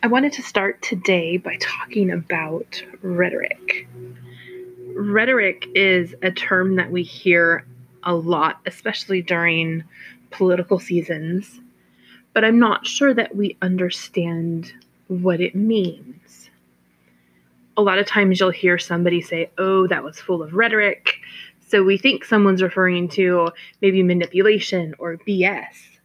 I wanted to start today by talking about rhetoric. Rhetoric is a term that we hear a lot, especially during political seasons, but I'm not sure that we understand what it means. A lot of times you'll hear somebody say, Oh, that was full of rhetoric. So we think someone's referring to maybe manipulation or BS.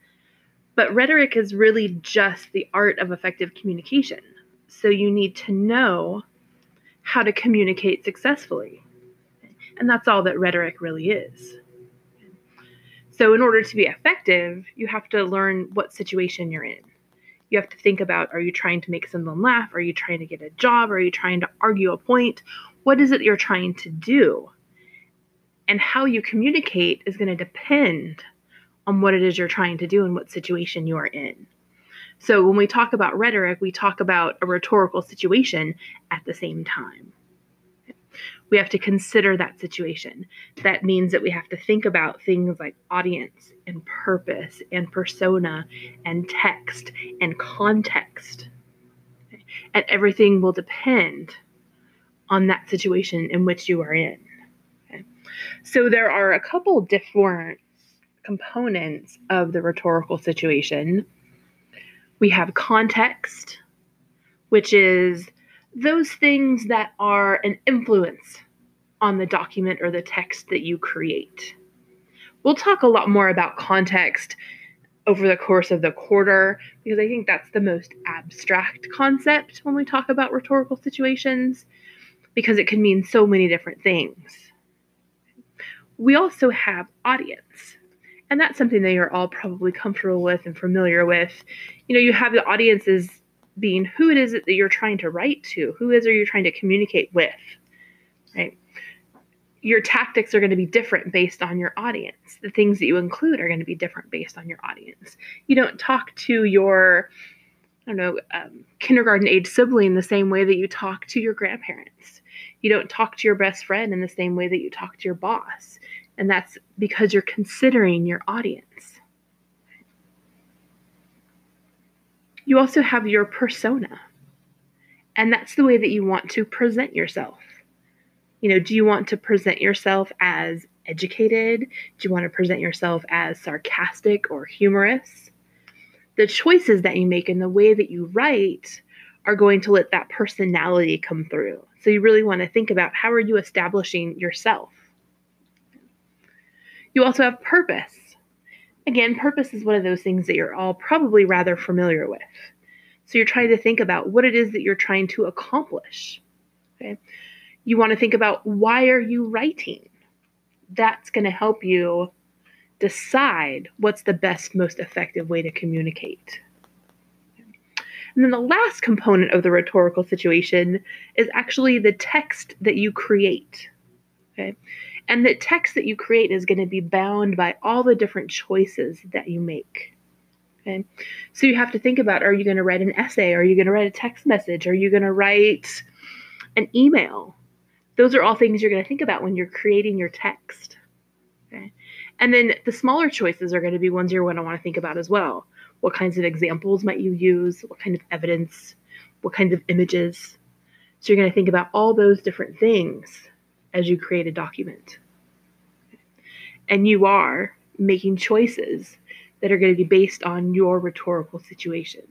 But rhetoric is really just the art of effective communication. So you need to know how to communicate successfully. And that's all that rhetoric really is. So, in order to be effective, you have to learn what situation you're in. You have to think about are you trying to make someone laugh? Are you trying to get a job? Are you trying to argue a point? What is it you're trying to do? And how you communicate is going to depend on what it is you're trying to do and what situation you are in. So when we talk about rhetoric, we talk about a rhetorical situation at the same time. We have to consider that situation. That means that we have to think about things like audience and purpose and persona and text and context. And everything will depend on that situation in which you are in. So there are a couple different components of the rhetorical situation. We have context, which is those things that are an influence on the document or the text that you create. We'll talk a lot more about context over the course of the quarter because I think that's the most abstract concept when we talk about rhetorical situations because it can mean so many different things. We also have audience. And that's something that you're all probably comfortable with and familiar with. You know, you have the audiences being who it is that you're trying to write to, who is are you trying to communicate with, right? Your tactics are going to be different based on your audience. The things that you include are going to be different based on your audience. You don't talk to your, I don't know, um, kindergarten age sibling the same way that you talk to your grandparents. You don't talk to your best friend in the same way that you talk to your boss. And that's because you're considering your audience. You also have your persona. And that's the way that you want to present yourself. You know, do you want to present yourself as educated? Do you want to present yourself as sarcastic or humorous? The choices that you make and the way that you write are going to let that personality come through. So you really want to think about how are you establishing yourself? You also have purpose. Again, purpose is one of those things that you're all probably rather familiar with. So you're trying to think about what it is that you're trying to accomplish. Okay? You want to think about why are you writing? That's going to help you decide what's the best most effective way to communicate. And then the last component of the rhetorical situation is actually the text that you create. Okay? And the text that you create is going to be bound by all the different choices that you make. Okay. So you have to think about are you going to write an essay? Are you going to write a text message? Are you going to write an email? Those are all things you're going to think about when you're creating your text. Okay. And then the smaller choices are going to be ones you're going to want to think about as well. What kinds of examples might you use? What kind of evidence? What kinds of images? So you're going to think about all those different things as you create a document. And you are making choices that are going to be based on your rhetorical situation.